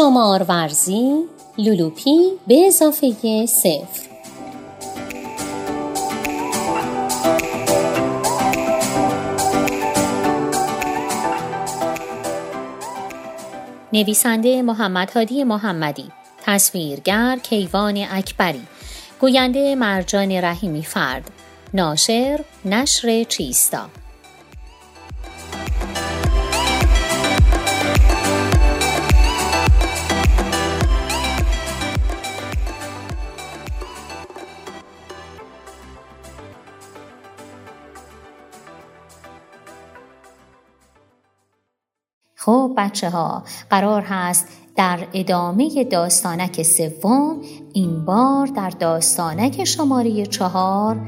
شمار ورزی لولوپی به اضافه صفر. نویسنده محمد هادی محمدی تصویرگر کیوان اکبری گوینده مرجان رحیمی فرد ناشر نشر چیستا. خب بچه ها قرار هست در ادامه داستانک سوم این بار در داستانک شماره چهار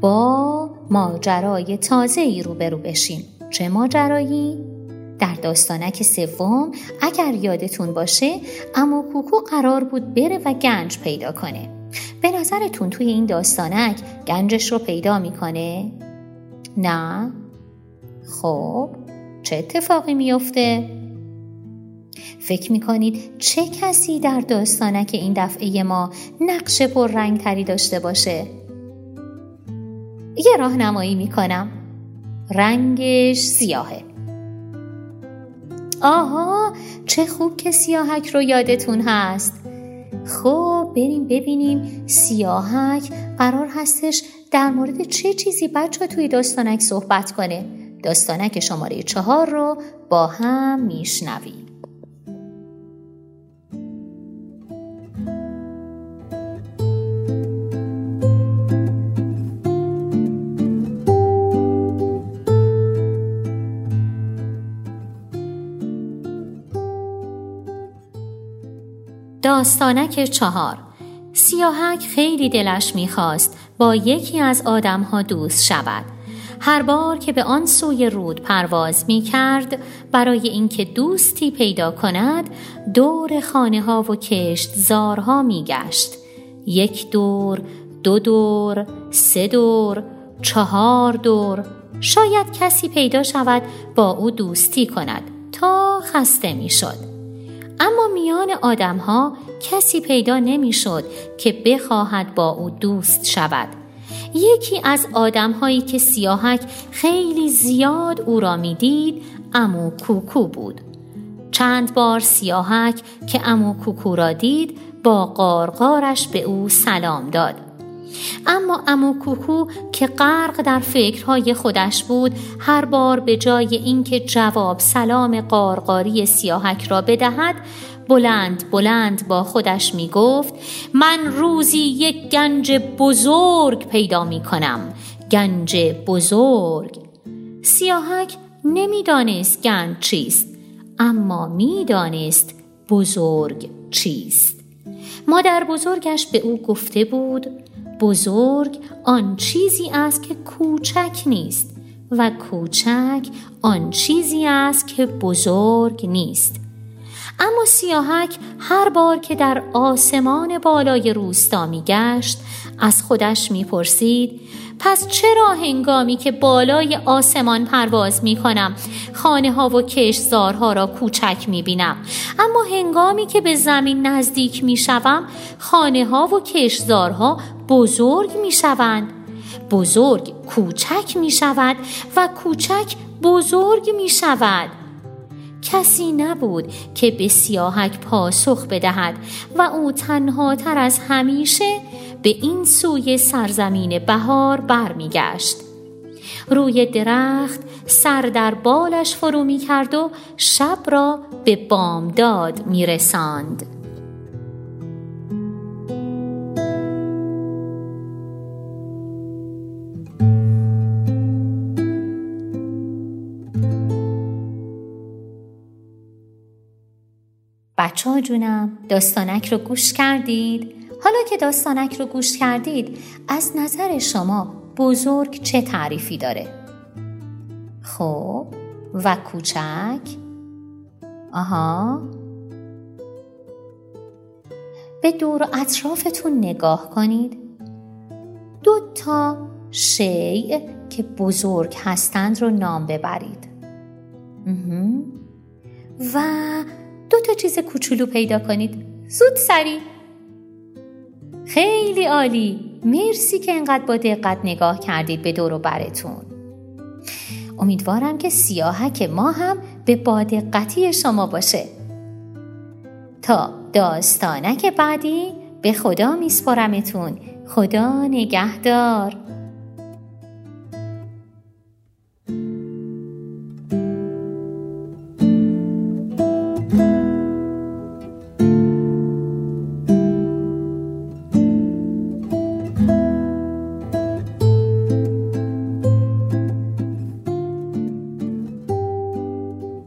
با ماجرای تازه ای روبرو بشیم چه ماجرایی؟ در داستانک سوم اگر یادتون باشه اما کوکو قرار بود بره و گنج پیدا کنه به نظرتون توی این داستانک گنجش رو پیدا می‌کنه؟ نه؟ خب چه اتفاقی میفته؟ فکر می‌کنید چه کسی در داستانک این دفعه ما نقش رنگ تری داشته باشه؟ یه راهنمایی می‌کنم رنگش سیاهه آها چه خوب که سیاهک رو یادتون هست خب بریم ببینیم سیاهک قرار هستش در مورد چه چیزی بچه توی داستانک صحبت کنه داستانک شماره چهار رو با هم میشنویم. داستانک چهار. سیاهک خیلی دلش می‌خواست با یکی از آدمها دوست شود. هر بار که به آن سوی رود پرواز می کرد برای اینکه دوستی پیدا کند دور خانه ها و کشت زارها می گشت. یک دور دو دور سه دور چهار دور. شاید کسی پیدا شود با او دوستی کند تا خسته می شد. اما میان آدمها کسی پیدا نمی‌شد که بخواهد با او دوست شود. یکی از آدمهایی که سیاهک خیلی زیاد او را می‌دید امو کوکو بود. چند بار سیاهک که امو کوکو را دید با قارقارش به او سلام داد. اما امو کوکو که غرق در فکرهای خودش بود هر بار به جای اینکه جواب سلام قارقاری سیاهک را بدهد بلند بلند با خودش می گفت من روزی یک گنج بزرگ پیدا می کنم گنج بزرگ. سیاهک نمی‌دانست گنج چیست اما می‌دانست بزرگ چیست. مادر بزرگش به او گفته بود بزرگ آن چیزی است که کوچک نیست و کوچک آن چیزی است که بزرگ نیست. اما سیاهک هر بار که در آسمان بالای روستا می گشت از خودش می پرسید پس چرا هنگامی که بالای آسمان پرواز می کنم خانه ها و کشزارها را کوچک می بینم اما هنگامی که به زمین نزدیک می شوم خانه ها و کشزارها بزرگ می شوند بزرگ کوچک می شود و کوچک بزرگ می شود کسی نبود که به سیاهک پاسخ بدهد و او تنها تر از همیشه به این سوی سرزمین بهار برمیگشت روی درخت سر در بالش فرو می کرد و شب را به بامداد می رساند. بچه ها جونم داستانک رو گوش کردید؟ حالا که داستانک رو گوش کردید از نظر شما بزرگ چه تعریفی داره؟ خب و کوچک؟ آها به دور و اطرافتون نگاه کنید دو تا شیء که بزرگ هستند رو نام ببرید و دو تا چیز کوچولو پیدا کنید. زود سری خیلی عالی. مرسی که انقدر با دقت نگاه کردید به دور و برتون. امیدوارم که سیاهک ما هم به بادقتی شما باشه. تا داستانک بعدی به خدا میسپارمتون. خدا نگهدار.